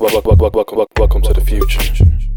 welcome, welcome, welcome, welcome to the future.